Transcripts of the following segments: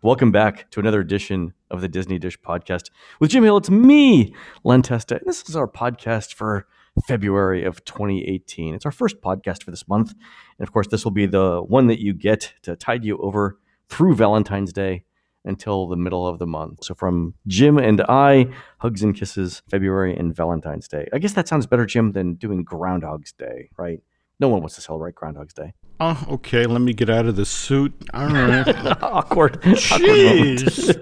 Welcome back to another edition of the Disney Dish podcast with Jim Hill. It's me, Len Testa. and This is our podcast for February of 2018. It's our first podcast for this month. And of course, this will be the one that you get to tide you over through Valentine's Day until the middle of the month. So from Jim and I, hugs and kisses, February and Valentine's Day. I guess that sounds better, Jim, than doing Groundhog's Day, right? No one wants to celebrate Groundhog's Day. Oh, okay. Let me get out of the suit. All right. awkward. Jeez.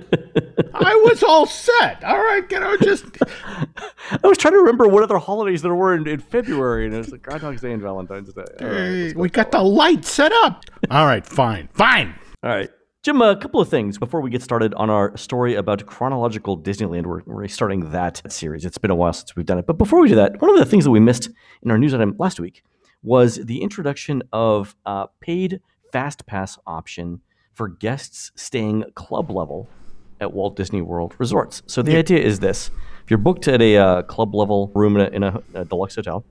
I was all set. All right, you know, just. I was trying to remember what other holidays there were in, in February, and it was like Groundhog's Day and Valentine's Day. Right, we got the light set up. All right, fine, fine. All right. Jim, a couple of things before we get started on our story about chronological Disneyland. We're, we're starting that series. It's been a while since we've done it. But before we do that, one of the things that we missed in our news item last week was the introduction of a paid fast pass option for guests staying club level at Walt Disney World resorts. So the idea is this: if you're booked at a uh, club level room in, a, in a, a deluxe hotel,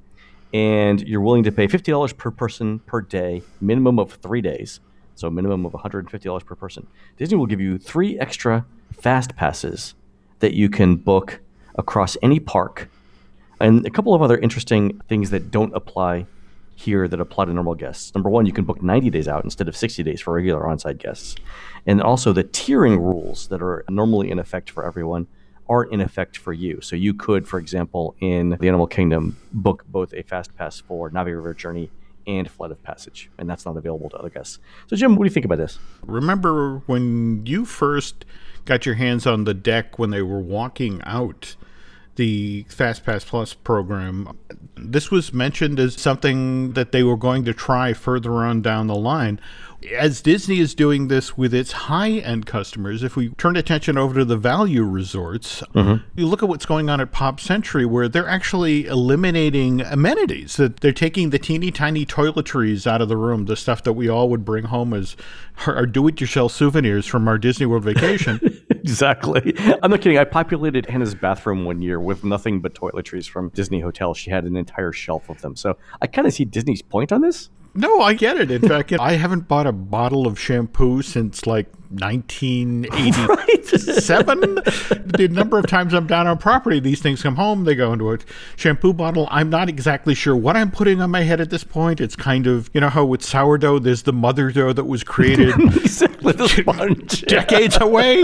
and you're willing to pay fifty dollars per person per day, minimum of three days, so a minimum of one hundred and fifty dollars per person, Disney will give you three extra fast passes that you can book across any park, and a couple of other interesting things that don't apply here that apply to normal guests. Number one, you can book 90 days out instead of 60 days for regular on-site guests. And also the tiering rules that are normally in effect for everyone aren't in effect for you. So you could, for example, in the Animal Kingdom, book both a fast pass for Na'vi River Journey and Flight of Passage, and that's not available to other guests. So, Jim, what do you think about this? Remember when you first got your hands on the deck when they were walking out the FastPass Plus program. This was mentioned as something that they were going to try further on down the line. As Disney is doing this with its high end customers, if we turn attention over to the value resorts, mm-hmm. you look at what's going on at Pop Century, where they're actually eliminating amenities. That they're taking the teeny tiny toiletries out of the room, the stuff that we all would bring home as our do it yourself souvenirs from our Disney World vacation. exactly. I'm not kidding. I populated Hannah's bathroom one year with nothing but toiletries from Disney Hotel. She had an entire shelf of them. So I kind of see Disney's point on this. No, I get it. In fact, I haven't bought a bottle of shampoo since like 1987. the number of times I'm down on property, these things come home, they go into a shampoo bottle. I'm not exactly sure what I'm putting on my head at this point. It's kind of, you know, how with sourdough, there's the mother dough that was created decades away.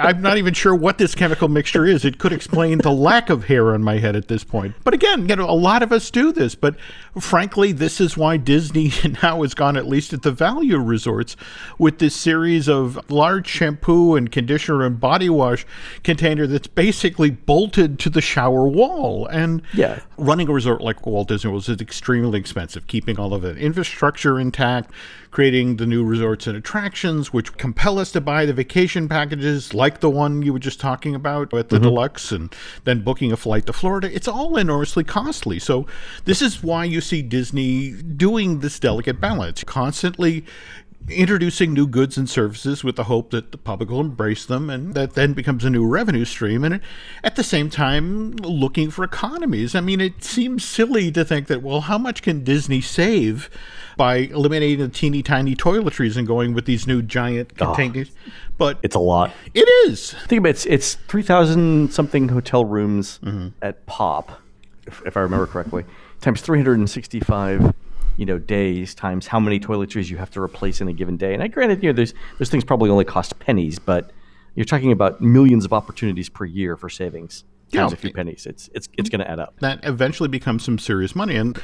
I'm not even sure what this chemical mixture is. It could explain the lack of hair on my head at this point. But again, you know, a lot of us do this. But frankly, this is why Disney now has gone, at least at the value resorts, with this series of large shampoo and conditioner and body wash container that's basically bolted to the shower wall. And yeah. running a resort like Walt Disney World is extremely expensive, keeping all of the infrastructure intact, creating the new resorts and attractions, which compel us to buy the vacation packages like the one you were just talking about at the mm-hmm. deluxe, and then booking a flight to Florida. It's all enormously costly. So, this is why you see Disney doing this delicate balance, constantly introducing new goods and services with the hope that the public will embrace them and that then becomes a new revenue stream and at the same time looking for economies. I mean it seems silly to think that well how much can disney save by eliminating the teeny tiny toiletries and going with these new giant containers? Oh, but it's a lot. It is. Think about it, it's, it's 3000 something hotel rooms mm-hmm. at pop if, if i remember correctly times 365 you know days times how many toiletries you have to replace in a given day. And I granted, you know, there's those things probably only cost pennies, but you're talking about millions of opportunities per year for savings times yeah. a few pennies. It's it's it's mm-hmm. going to add up. That eventually becomes some serious money, and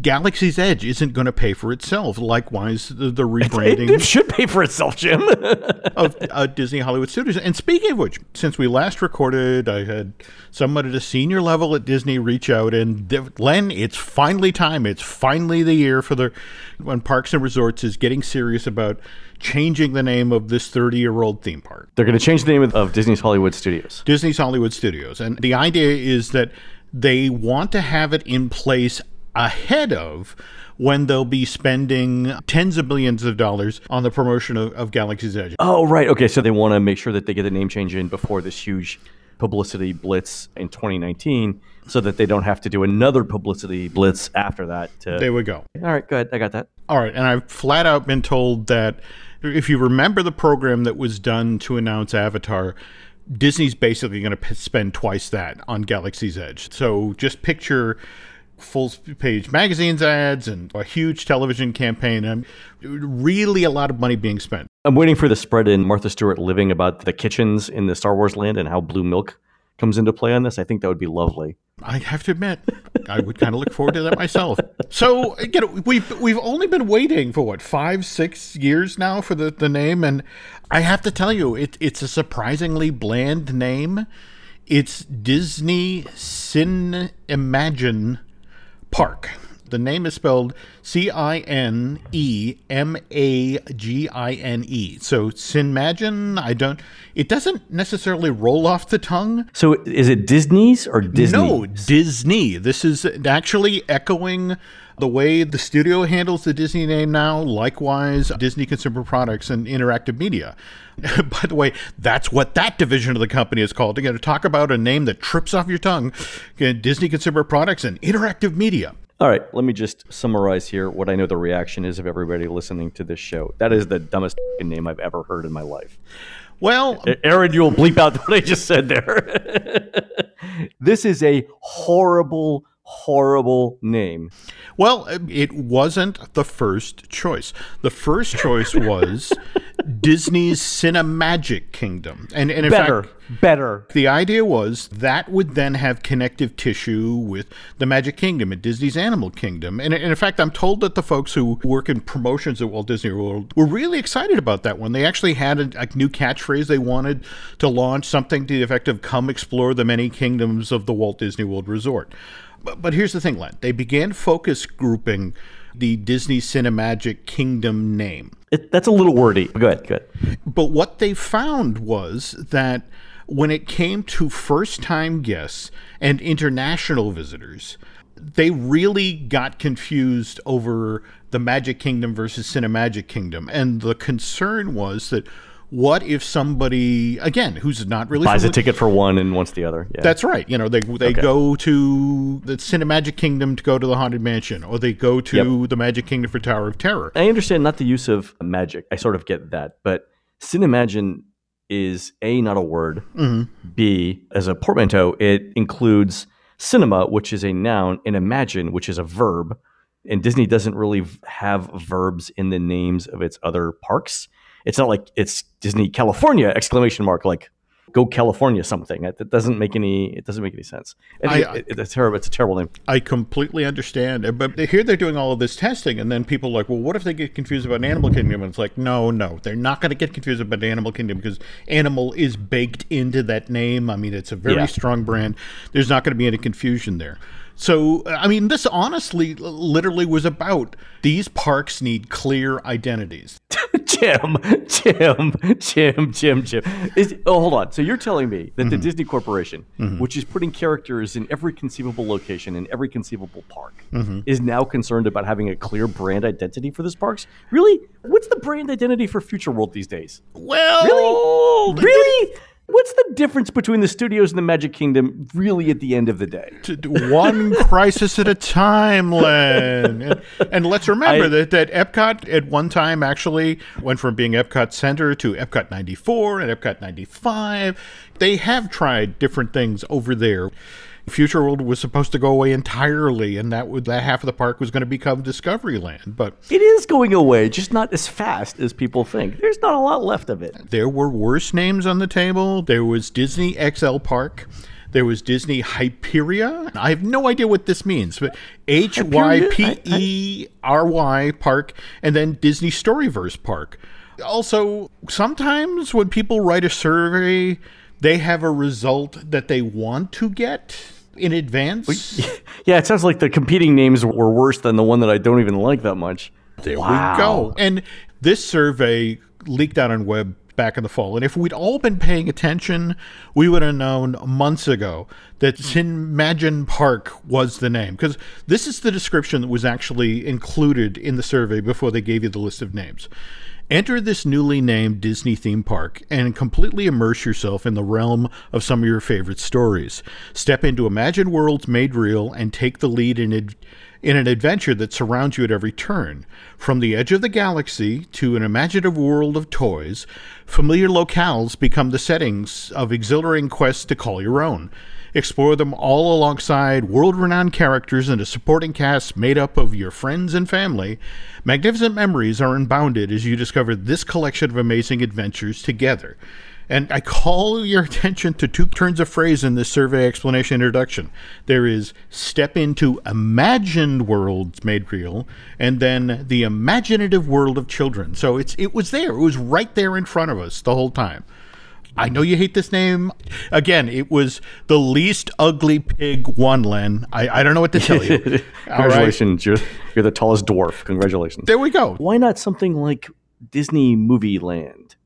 Galaxy's Edge isn't going to pay for itself. Likewise, the, the rebranding it, it, should pay for itself, Jim. of uh, Disney Hollywood Studios. And speaking of which, since we last recorded, I had someone at a senior level at Disney reach out and Len, it's finally time. It's finally the year for the when Parks and Resorts is getting serious about changing the name of this 30 year old theme park. They're going to change the name of, of Disney's Hollywood Studios. Disney's Hollywood Studios, and the idea is that they want to have it in place ahead of when they'll be spending tens of billions of dollars on the promotion of, of Galaxy's Edge. Oh, right. Okay. So they want to make sure that they get the name change in before this huge publicity blitz in 2019 so that they don't have to do another publicity blitz after that. To... There we go. All right. Good. I got that. All right. And I've flat out been told that If you remember the program that was done to announce Avatar, Disney's basically going to p- spend twice that on Galaxy's Edge. So just picture full page magazines ads and a huge television campaign and really a lot of money being spent. I'm waiting for the spread in Martha Stewart living about the kitchens in the Star Wars land and how blue milk comes into play on this. I think that would be lovely. I have to admit, I would kind of look forward to that myself. So, you know, we've we've only been waiting for what five, six years now for the, the name, and I have to tell you, it, it's a surprisingly bland name. It's Disney Sin Imagine Park. The name is spelled C I N E M A G I N E. So Cinemagine, I don't. It doesn't necessarily roll off the tongue. So is it Disney's or Disney? No, Disney. This is actually echoing the way the studio handles the Disney name now. Likewise, Disney Consumer Products and Interactive Media. By the way, that's what that division of the company is called. Again, to talk about a name that trips off your tongue, Disney Consumer Products and Interactive Media. All right, let me just summarize here what I know the reaction is of everybody listening to this show. That is the dumbest name I've ever heard in my life. Well, Aaron, you'll bleep out what I just said there. this is a horrible, horrible name. Well, it wasn't the first choice. The first choice was Disney's Cinemagic Kingdom. And, and in better, fact, better. the idea was that would then have connective tissue with the Magic Kingdom and Disney's Animal Kingdom. And, and in fact, I'm told that the folks who work in promotions at Walt Disney World were really excited about that one. They actually had a, a new catchphrase they wanted to launch, something to the effect of come explore the many kingdoms of the Walt Disney World Resort. But, but here's the thing, Len. They began focus grouping the Disney Cinemagic Kingdom name. It, that's a little wordy. Go ahead, go ahead. But what they found was that when it came to first time guests and international visitors, they really got confused over the Magic Kingdom versus Cinemagic Kingdom. And the concern was that what if somebody again who's not really Buys a ticket for one and wants the other. Yeah. that's right. You know, they they Okay. go to the Cinemagic Kingdom to go to the Haunted Mansion, or they go to the Magic Kingdom for Tower of Terror. I understand not the use of magic. I sort of get that. But Cinemagine is A, not a word. Mm-hmm. B, as a portmanteau, it includes cinema, which is a noun, and imagine, which is a verb. And Disney doesn't really have verbs in the names of its other parks. It's not like it's Disney California exclamation mark like go California something. It, doesn't make any it doesn't make any sense. I- it- it- it's terrible. It's a terrible name. I completely understand. But here they're doing all of this testing, and then people are like, well, what if they get confused about Animal Kingdom? And it's like, no, no, they're not going to get confused about Animal Kingdom because Animal is baked into that name. I mean, it's a very Yeah. strong brand. There's not going to be any confusion there. So, I mean, this honestly, literally was about these parks need clear identities. Jim, Jim, Jim, Jim, Jim. Is, oh, hold on. So you're telling me that Mm-hmm. the Disney Corporation, which is putting characters in every conceivable location in every conceivable park, Mm-hmm. is now concerned about having a clear brand identity for this parks? Really? What's the brand identity for Future World these days? Well, Really? Really? What's the difference between the studios and the Magic Kingdom really at the end of the day? one crisis at a time, Len. And, and let's remember I- that, that Epcot at one time actually went from being Epcot Center to Epcot 94 and Epcot 95. They have tried different things over there. Future World was supposed to go away entirely, and that would that half of the park was going to become Discoveryland. But It is going away, just not as fast as people think. There's not a lot left of it. there were worse names on the table. There was Disney XL Park. There was Disney Hyperia. I have no idea what this means, but H Y P E R Y Park, and then Disney Storyverse Park. Also, sometimes when people write a survey, they have a result that they want to get in advance. Yeah, it sounds like the competing names were worse than the one that I don't even like that much. There Wow. we go. And this survey leaked out on web back in the fall. And if we'd all been paying attention, we would have known months ago that Cinemagine Park was the name. Because this is the description that was actually included in the survey before they gave you the list of names. Enter this newly named Disney theme park and completely immerse yourself in the realm of some of your favorite stories. Step into imagined Worlds Made Real and take the lead in ad- in an adventure that surrounds you at every turn. From the edge of the galaxy to an imaginative world of toys, familiar locales become the settings of exhilarating quests to call your own. Explore them all alongside world renowned characters and a supporting cast made up of your friends and family. Magnificent memories are unbounded as you discover this collection of amazing adventures together. And I call your attention to two turns of phrase in this survey explanation introduction. There is step into imagined worlds made real, and then the imaginative world of children. So it's it was there. It was right there in front of us the whole time. I know you hate this name. Again, it was the least ugly pig one, Len. I, I don't know what to tell you. Congratulations. You're, you're the tallest dwarf. Congratulations. There we go. Why not something like Disney Movie Land,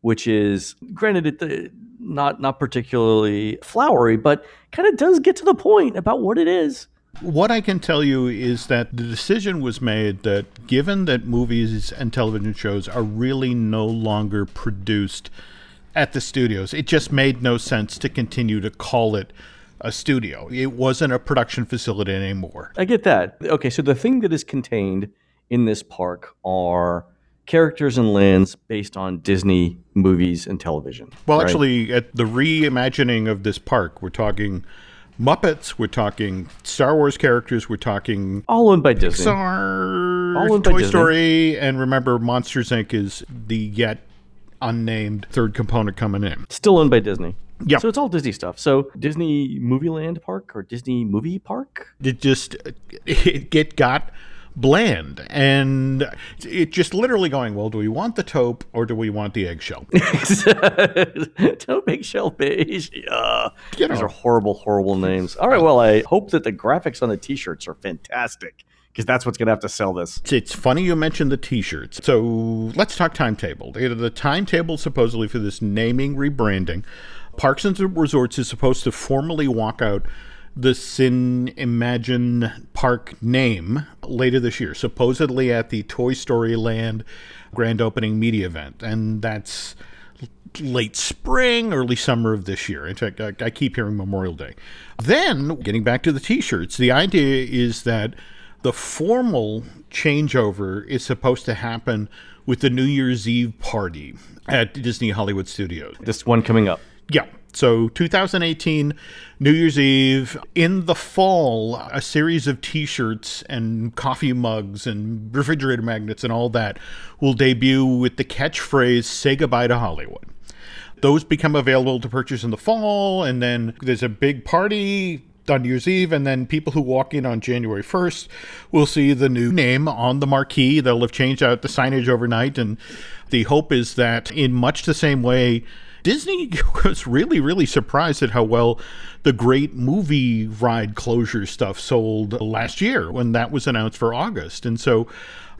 which is, granted, it, uh, not, not particularly flowery, but kind of does get to the point about what it is. What I can tell you is that the decision was made that given that movies and television shows are really no longer produced at the studios. It just made no sense to continue to call it a studio. It wasn't a production facility anymore. I get that. Okay, so the thing that is contained in this park are characters and lands based on Disney movies and television. Well, right? actually, at the reimagining of this park, we're talking Muppets, we're talking Star Wars characters, we're talking all owned by Disney. Pixar, all owned Toy by Disney. Story, and remember, Monsters Inc. is the yet unnamed third component coming in. Still owned by Disney. Yeah. So it's all Disney stuff. So Disney Movie Land Park or Disney Movie Park? It just it, it got bland and it just literally going well do we want the taupe or do we want the eggshell taupe eggshell beige yeah you know. these are horrible horrible names all right well i hope that the graphics on the t-shirts are fantastic because that's what's going to have to sell this. It's funny you mentioned the T-shirts. So let's talk timetable. The timetable supposedly for this naming rebranding. Parks and Resorts is supposed to formally walk out the Cinemagine Park name later this year, supposedly at the Toy Story Land grand opening media event, and that's late spring, early summer of this year. In fact, I, I keep hearing Memorial Day. Then, getting back to the T-shirts, the idea is that the formal changeover is supposed to happen with the New Year's Eve party at Disney Hollywood Studios. This one coming up. Yeah. So 2018, New Year's Eve. In the fall, a series of t shirts and coffee mugs and refrigerator magnets and all that will debut with the catchphrase, Say Goodbye to Hollywood. Those become available to purchase in the fall, and then there's a big party on New Year's Eve, and then people who walk in on January 1st will see the new name on the marquee. They'll have changed out the signage overnight, and the hope is that, in much the same way, Disney was really, really surprised at how well the great movie ride closure stuff sold last year when that was announced for August. And so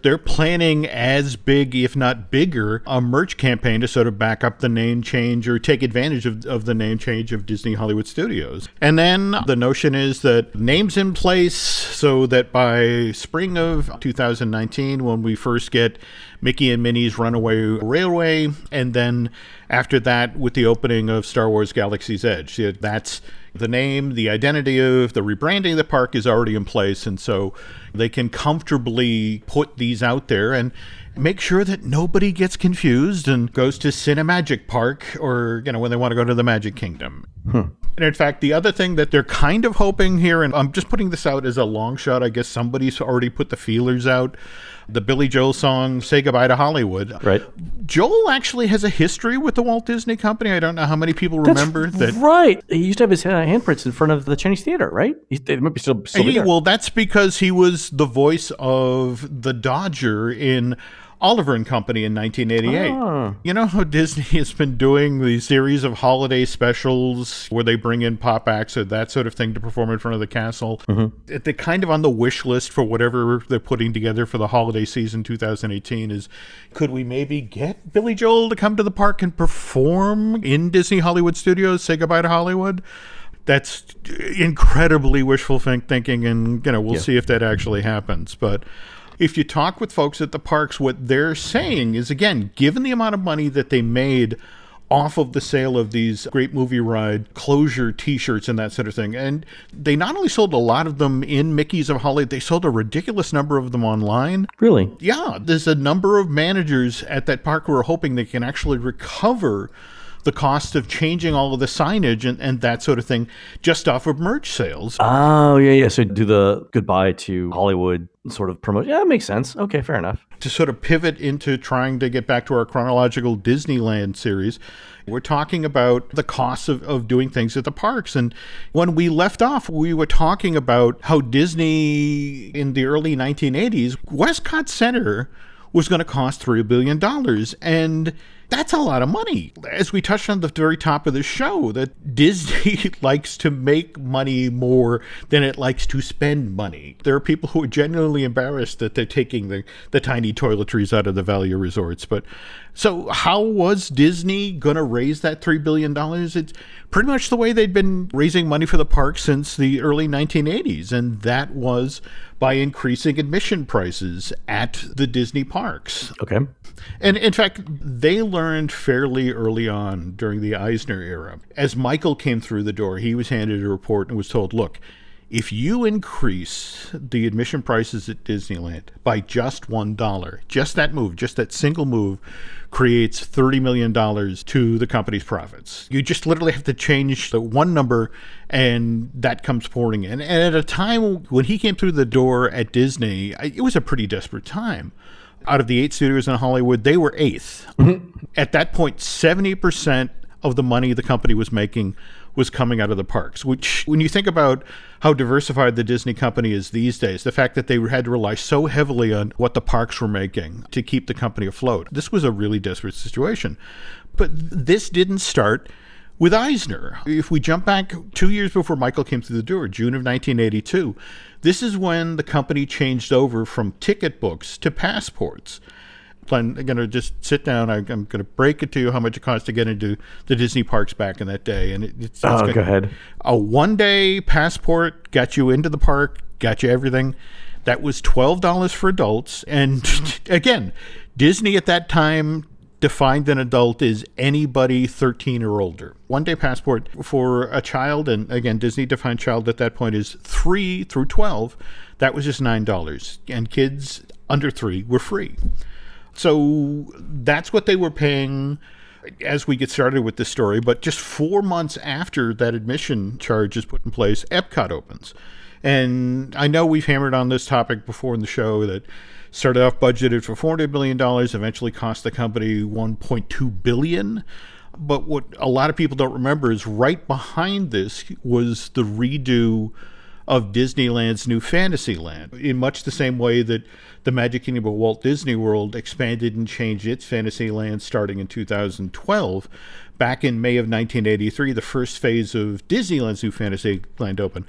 they're planning as big, if not bigger, a merch campaign to sort of back up the name change or take advantage of, of the name change of Disney Hollywood Studios. And then the notion is that names in place so that by spring of 2019, when we first get Mickey and Minnie's Runaway Railway, and then after that, with the opening of Star Wars Galaxy's Edge, that's the name, the identity of the rebranding of the park is already in place. And so they can comfortably put these out there and make sure that nobody gets confused and goes to Cinemagic Park or, you know, when they want to go to the Magic Kingdom. Hmm. And in fact, the other thing that they're kind of hoping here, and I'm just putting this out as a long shot, I guess somebody's already put the feelers out. The Billy Joel song, Say Goodbye to Hollywood. Right. Joel actually has a history with the Walt Disney Company. I don't know how many people remember that's that. Right. He used to have his uh, handprints in front of the Chinese theater, right? He, they might be still, still he, Well, that's because he was the voice of the Dodger in Oliver and Company in 1988. Oh. You know how Disney has been doing these series of holiday specials where they bring in pop acts or that sort of thing to perform in front of the castle? Mm-hmm. They're kind of on the wish list for whatever they're putting together for the holiday season 2018 is could we maybe get Billy Joel to come to the park and perform in Disney Hollywood Studios, say goodbye to Hollywood? That's incredibly wishful thinking, and you know we'll yeah. see if that actually happens. But if you talk with folks at the parks, what they're saying is again, given the amount of money that they made off of the sale of these great movie ride closure t-shirts and that sort of thing. And they not only sold a lot of them in Mickey's of Hollywood, they sold a ridiculous number of them online. Really? Yeah, there's a number of managers at that park who are hoping they can actually recover the cost of changing all of the signage and, and that sort of thing just off of merch sales. Oh, yeah, yeah. So do the goodbye to Hollywood sort of promotion. Yeah, that makes sense. Okay, fair enough. To sort of pivot into trying to get back to our chronological Disneyland series, we're talking about the costs of, of doing things at the parks. And when we left off, we were talking about how Disney in the early 1980s, Westcot Center was going to cost $3 billion. And that's a lot of money. As we touched on the very top of the show, that Disney likes to make money more than it likes to spend money. There are people who are genuinely embarrassed that they're taking the, the tiny toiletries out of the value resorts. But so, how was Disney going to raise that $3 billion? It's pretty much the way they'd been raising money for the park since the early 1980s, and that was by increasing admission prices at the Disney parks. Okay. And in fact, they learned fairly early on during the Eisner era. As Michael came through the door, he was handed a report and was told, look, if you increase the admission prices at Disneyland by just $1, just that move, just that single move, creates $30 million to the company's profits. You just literally have to change the one number and that comes pouring in. And at a time when he came through the door at Disney, it was a pretty desperate time. Out of the eight studios in Hollywood, they were 8th mm-hmm. At that point, 70% of the money the company was making was coming out of the parks, which, when you think about how diversified the Disney company is these days, the fact that they had to rely so heavily on what the parks were making to keep the company afloat, this was a really desperate situation. But this didn't start with Eisner. If we jump back two years before Michael came through the door, June of 1982, this is when the company changed over from ticket books to passports. I'm going to just sit down. I'm going to break it to you how much it cost to get into the Disney parks back in that day. And it, it's, it's oh, go ahead. A one day passport got you into the park, got you everything. That was twelve dollars for adults. And again, Disney at that time defined an adult as anybody 13 or older. One day passport for a child, and again, Disney defined child at that point is three through 12. That was just $9. And kids under three were free. So that's what they were paying as we get started with this story. But just four months after that admission charge is put in place, Epcot opens. And I know we've hammered on this topic before in the show that started off budgeted for $400 million, eventually cost the company 1.2 billion. But what a lot of people don't remember is right behind this was the redo of Disneyland's new Fantasyland, in much the same way that the Magic Kingdom of Walt Disney World expanded and changed its Fantasyland starting in 2012. Back in May of 1983, the first phase of Disneyland's new Fantasyland opened.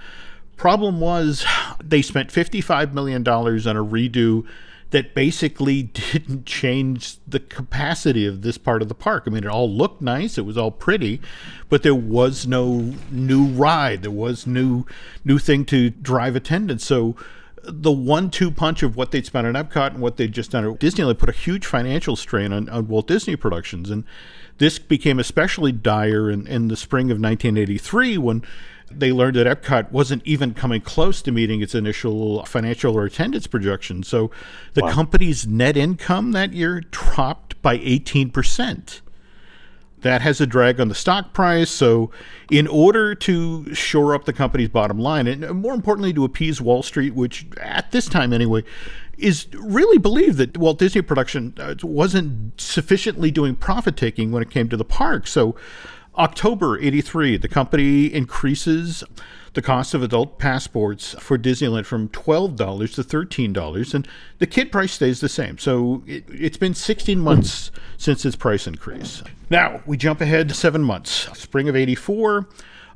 Problem was, they spent $55 million on a redo that basically didn't change the capacity of this part of the park. I mean, it all looked nice, it was all pretty, but there was no new ride, there was new new thing to drive attendance. So the one-two punch of what they'd spent on Epcot and what they'd just done at Disneyland put a huge financial strain on, on Walt Disney Productions, and this became especially dire in, in the spring of 1983 when they learned that Epcot wasn't even coming close to meeting its initial financial or attendance projections. So the wow. company's net income that year dropped by 18%. That has a drag on the stock price. So, in order to shore up the company's bottom line, and more importantly, to appease Wall Street, which at this time anyway, is really believed that Walt Disney Production uh, wasn't sufficiently doing profit taking when it came to the park. So, October 83, the company increases the cost of adult passports for Disneyland from $12 to $13, and the kid price stays the same. So it, has been 16 months since its price increase. Now, we jump ahead seven months. Spring of 84.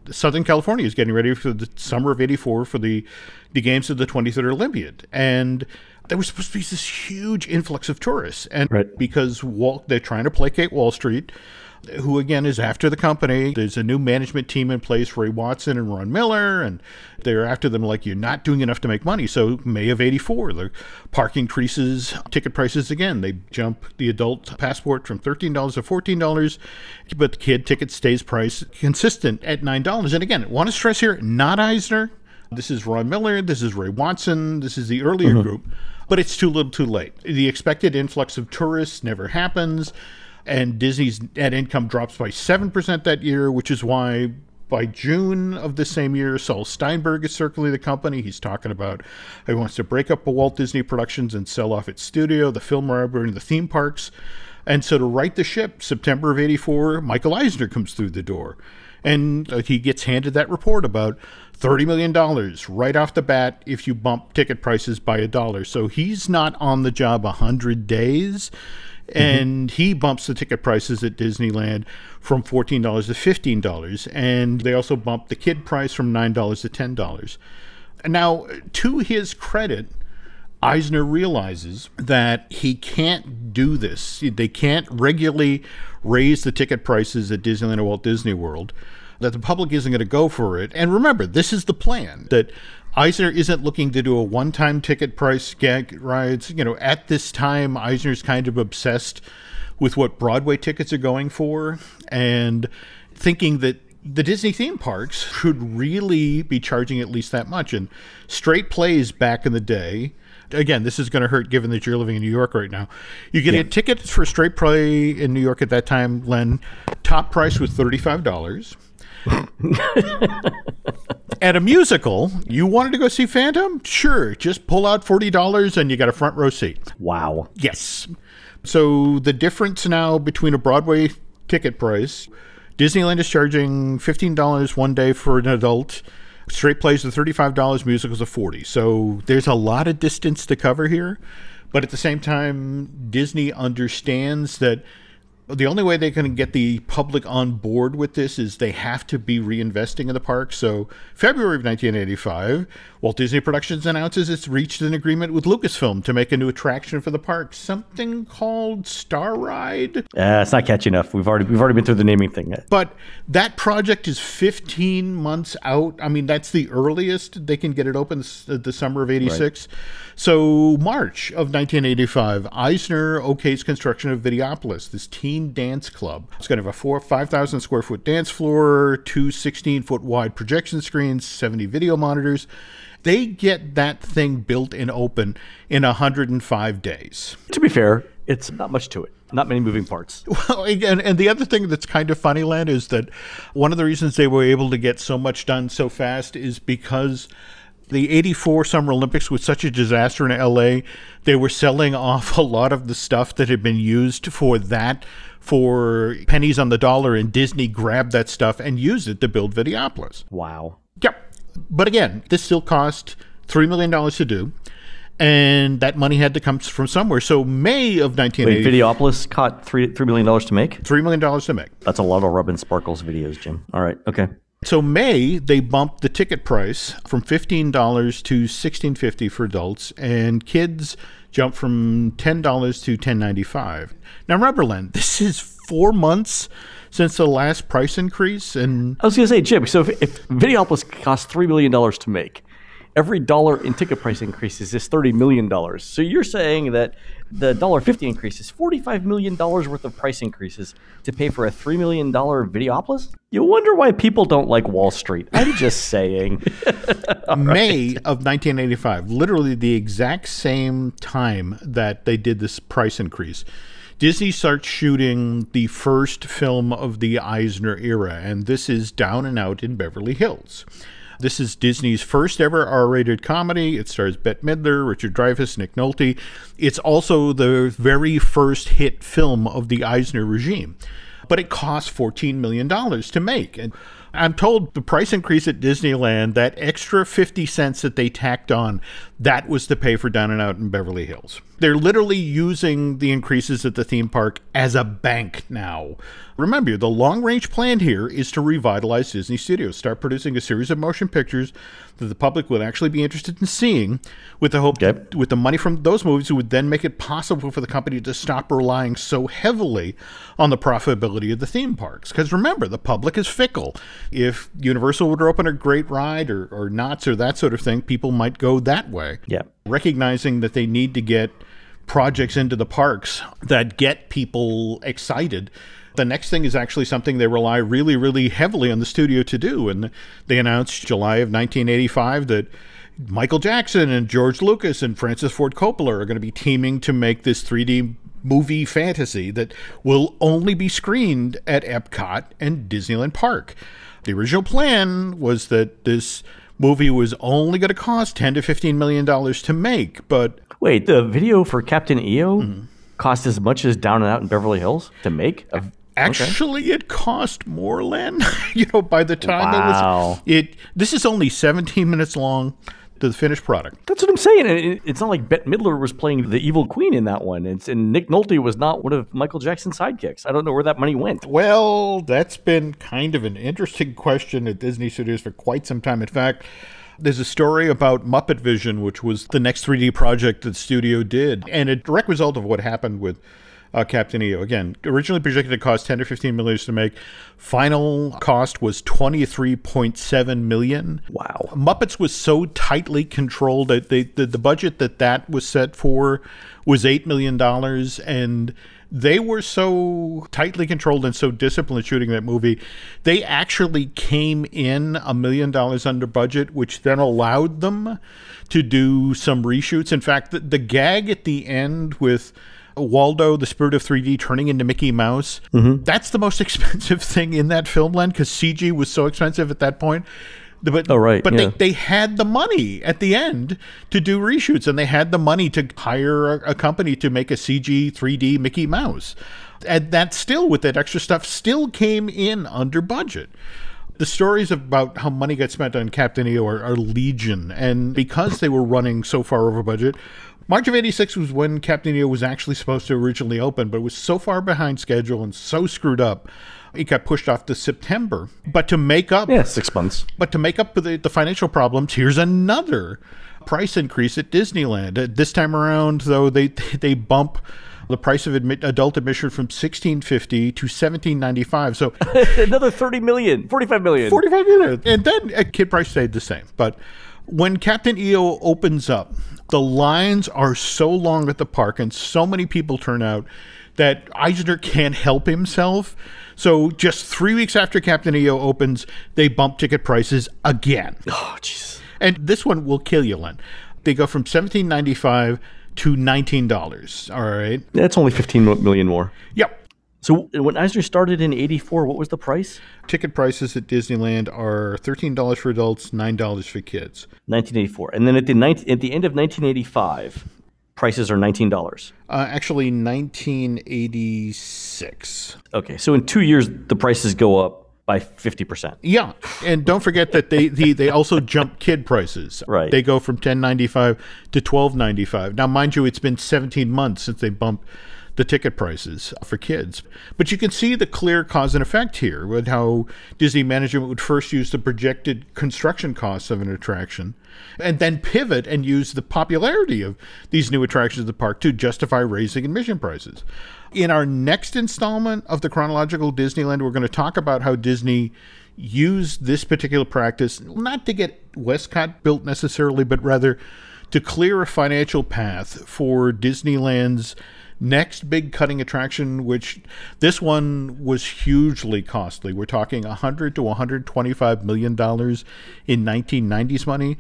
Southern California is getting ready for the summer of 84 for the, the games of the 23rd Olympiad. And there was supposed to be this huge influx of tourists. And right. because they're trying to placate Wall Street, who again is after the company. There's a new management team in place, Ray Watson and Ron Miller, and they're after them like you're not doing enough to make money. So May of '84, the park increases ticket prices again. They jump the adult passport from $13 to $14, but the kid ticket stays price consistent at $9. And again, I want to stress here, not Eisner. This is Ron Miller. This is Ray Watson. This is the earlier mm-hmm. group but it's too little too late. The expected influx of tourists never happens, and Disney's net income drops by 7% that year, which is why by June of the same year, Saul Steinberg is circling the company. He's talking about he wants to break up Walt Disney Productions and sell off its studio, the film library, and the theme parks. And so to right the ship, September of 84, Michael Eisner comes through the door. And uh, he gets handed that report about $30 million right off the bat if you bump ticket prices by a dollar. So he's not on the job 100 days. Mm-hmm. And he bumps the ticket prices at Disneyland from $14 to $15. And they also bump the kid price from $9 to $10. Now, to his credit, Eisner realizes that he can't do this. They can't regularly raise the ticket prices at Disneyland or Walt Disney World that the public isn't going to go for it. And remember, this is the plan that Eisner isn't looking to do a one time ticket price gag rides. You know, at this time, Eisner's kind of obsessed with what Broadway tickets are going for and thinking that the Disney theme parks should really be charging at least that much. And straight plays back in the day, again, this is going to hurt given that you're living in New York right now. You get yeah. a ticket for straight play in New York at that time, Len. Top price was $35. At a musical, you wanted to go see Phantom? Sure, just pull out $40 and you got a front row seat. Wow. Yes. So the difference now between a Broadway ticket price, Disneyland is charging $15 one day for an adult. Straight plays are $35, musicals are 40 So there's a lot of distance to cover here. But at the same time, Disney understands that the only way they can get the public on board with this is they have to be reinvesting in the park. So, February of 1985, Walt Disney Productions announces it's reached an agreement with Lucasfilm to make a new attraction for the park, something called Star Ride. Uh, it's not catchy enough. We've already we've already been through the naming thing. But that project is 15 months out. I mean, that's the earliest they can get it open the summer of 86. Right. So, March of 1985, Eisner okays construction of Videopolis, this teen dance club. It's going to have a four, 5,000 square foot dance floor, two 16 foot wide projection screens, 70 video monitors. They get that thing built and open in 105 days. To be fair, it's not much to it. Not many moving parts. Well, and, and the other thing that's kind of funny, Len, is that one of the reasons they were able to get so much done so fast is because the 84 Summer Olympics was such a disaster in LA. They were selling off a lot of the stuff that had been used for that for pennies on the dollar, and Disney grabbed that stuff and used it to build Videopolis. Wow. But again, this still cost $3 million to do. And that money had to come from somewhere. So May of 1980. Wait, Videopolis caught three $3 million to make? $3 million to make. That's a lot of Rub and Sparkles videos, Jim. All right. Okay. So May they bumped the ticket price from fifteen dollars to sixteen fifty for adults, and kids jumped from ten dollars to ten ninety five. Now Len, this is four months since the last price increase, and I was going to say, Jim. So if, if Videopolis cost three million dollars to make, every dollar in ticket price increases is thirty million dollars. So you're saying that the dollar fifty increase is forty five million dollars worth of price increases to pay for a three million dollar Videopolis? You wonder why people don't like Wall Street. I'm just saying. May right. of 1985, literally the exact same time that they did this price increase. Disney starts shooting the first film of the Eisner era, and this is Down and Out in Beverly Hills. This is Disney's first ever R rated comedy. It stars Bette Midler, Richard Dreyfuss, Nick Nolte. It's also the very first hit film of the Eisner regime. But it cost $14 million to make. And I'm told the price increase at Disneyland, that extra 50 cents that they tacked on, that was to pay for Down and Out in Beverly Hills. They're literally using the increases at the theme park as a bank now. Remember, the long range plan here is to revitalize Disney Studios, start producing a series of motion pictures that the public would actually be interested in seeing, with the hope, Okay. with the money from those movies, it would then make it possible for the company to stop relying so heavily on the profitability of the theme parks. Because remember, the public is fickle. If Universal would open a great ride or, or Knott's or that sort of thing, people might go that way Yeah. recognizing that they need to get projects into the parks that get people excited. The next thing is actually something they rely really, really heavily on the studio to do. And they announced July of 1985 that Michael Jackson and George Lucas and Francis Ford Coppola are going to be teaming to make this 3D movie fantasy that will only be screened at Epcot and Disneyland Park. The original plan was that this movie was only going to cost 10 to 15 million dollars to make, but Wait, the video for Captain EO mm-hmm. cost as much as Down and Out in Beverly Hills to make? A- Actually, it cost more, Len. you know, by the time it was it, this is only 17 minutes long to the finished product. That's what I'm saying. It's not like Bette Midler was playing the evil queen in that one. It's and Nick Nolte was not one of Michael Jackson's sidekicks. I don't know where that money went. Well, that's been kind of an interesting question at Disney Studios for quite some time. In fact, there's a story about Muppet Vision, which was the next 3D project that the studio did, and a direct result of what happened with uh, Captain EO. Again, originally projected to cost 10 to 15 million to make. Final cost was 23.7 million. Wow. Muppets was so tightly controlled that they, the, the budget that that was set for was $8 million. And they were so tightly controlled and so disciplined shooting that movie, they actually came in a million dollars under budget, which then allowed them to do some reshoots. In fact, the, the gag at the end with Waldo, the spirit of 3D, turning into Mickey Mouse. Mm-hmm. That's the most expensive thing in that film, Len, because CG was so expensive at that point. But, Oh, right, but yeah. they, they had the money at the end to do reshoots, and they had the money to hire a, a company to make a CG 3D Mickey Mouse. And that still, with that extra stuff, still came in under budget the stories about how money got spent on Captain EO are, are legion, and because they were running so far over budget, March of '86 was when Captain EO was actually supposed to originally open, but it was so far behind schedule and so screwed up, it got pushed off to September. But to make up, Yeah, six months. but to make up for the, the financial problems, here's another price increase at Disneyland. Uh, This time around, though, they they bump the price of admit, adult admission from 1650 to 1795. So Another 30 million, 45 million. 45 minutes. And then a kid price stayed the same. But when Captain EO opens up, the lines are so long at the park and so many people turn out that Eisner can't help himself. So just three weeks after Captain EO opens, they bump ticket prices again. Oh, jeez. And this one will kill you, Len. They go from seventeen ninety five to nineteen dollars. All right. That's only fifteen million more. Yep. So when Eisner started in 84, what was the price? Ticket prices at Disneyland are thirteen dollars for adults, nine dollars for kids. 1984. And then at the, 19, at the end of 1985, prices are $19. Uh, actually, 1986. Okay, so in two years, the prices go up by 50%. Yeah, and don't forget that they the, they also jump kid prices. Right. They go from ten ninety five to twelve ninety five. Now, mind you, it's been seventeen months since they bumped the ticket prices for kids. But you can see the clear cause and effect here with how Disney management would first use the projected construction costs of an attraction and then pivot and use the popularity of these new attractions at the park to justify raising admission prices. In our next installment of the Chronological Disneyland, we're going to talk about how Disney used this particular practice not to get Westcot built necessarily, but rather to clear a financial path for Disneyland's next big cutting attraction, which this one was hugely costly. We're talking 100 to 125 million dollars in 1990s money,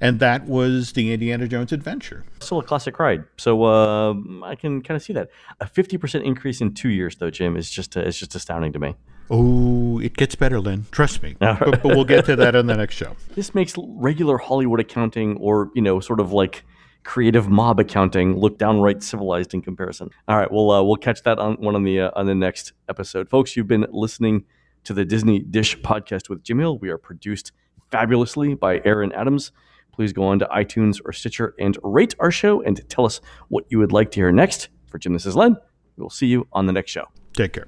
and that was the Indiana Jones Adventure. Still a classic ride. So uh, I can kind of see that. A 50% increase in two years, though, Jim, is just, uh, is just astounding to me. Oh, it gets better, Len. Trust me. but, but we'll get to that on the next show. This makes regular Hollywood accounting or, you know, sort of like creative mob accounting look downright civilized in comparison. All right, we'll uh, we'll catch that on one on the uh, on the next episode. Folks, you've been listening to the Disney Dish podcast with Jim Hill. We are produced fabulously by Aaron Adams. Please go on to iTunes or Stitcher and rate our show and tell us what you would like to hear next. For Jim, this is Len. We'll see you on the next show. Take care.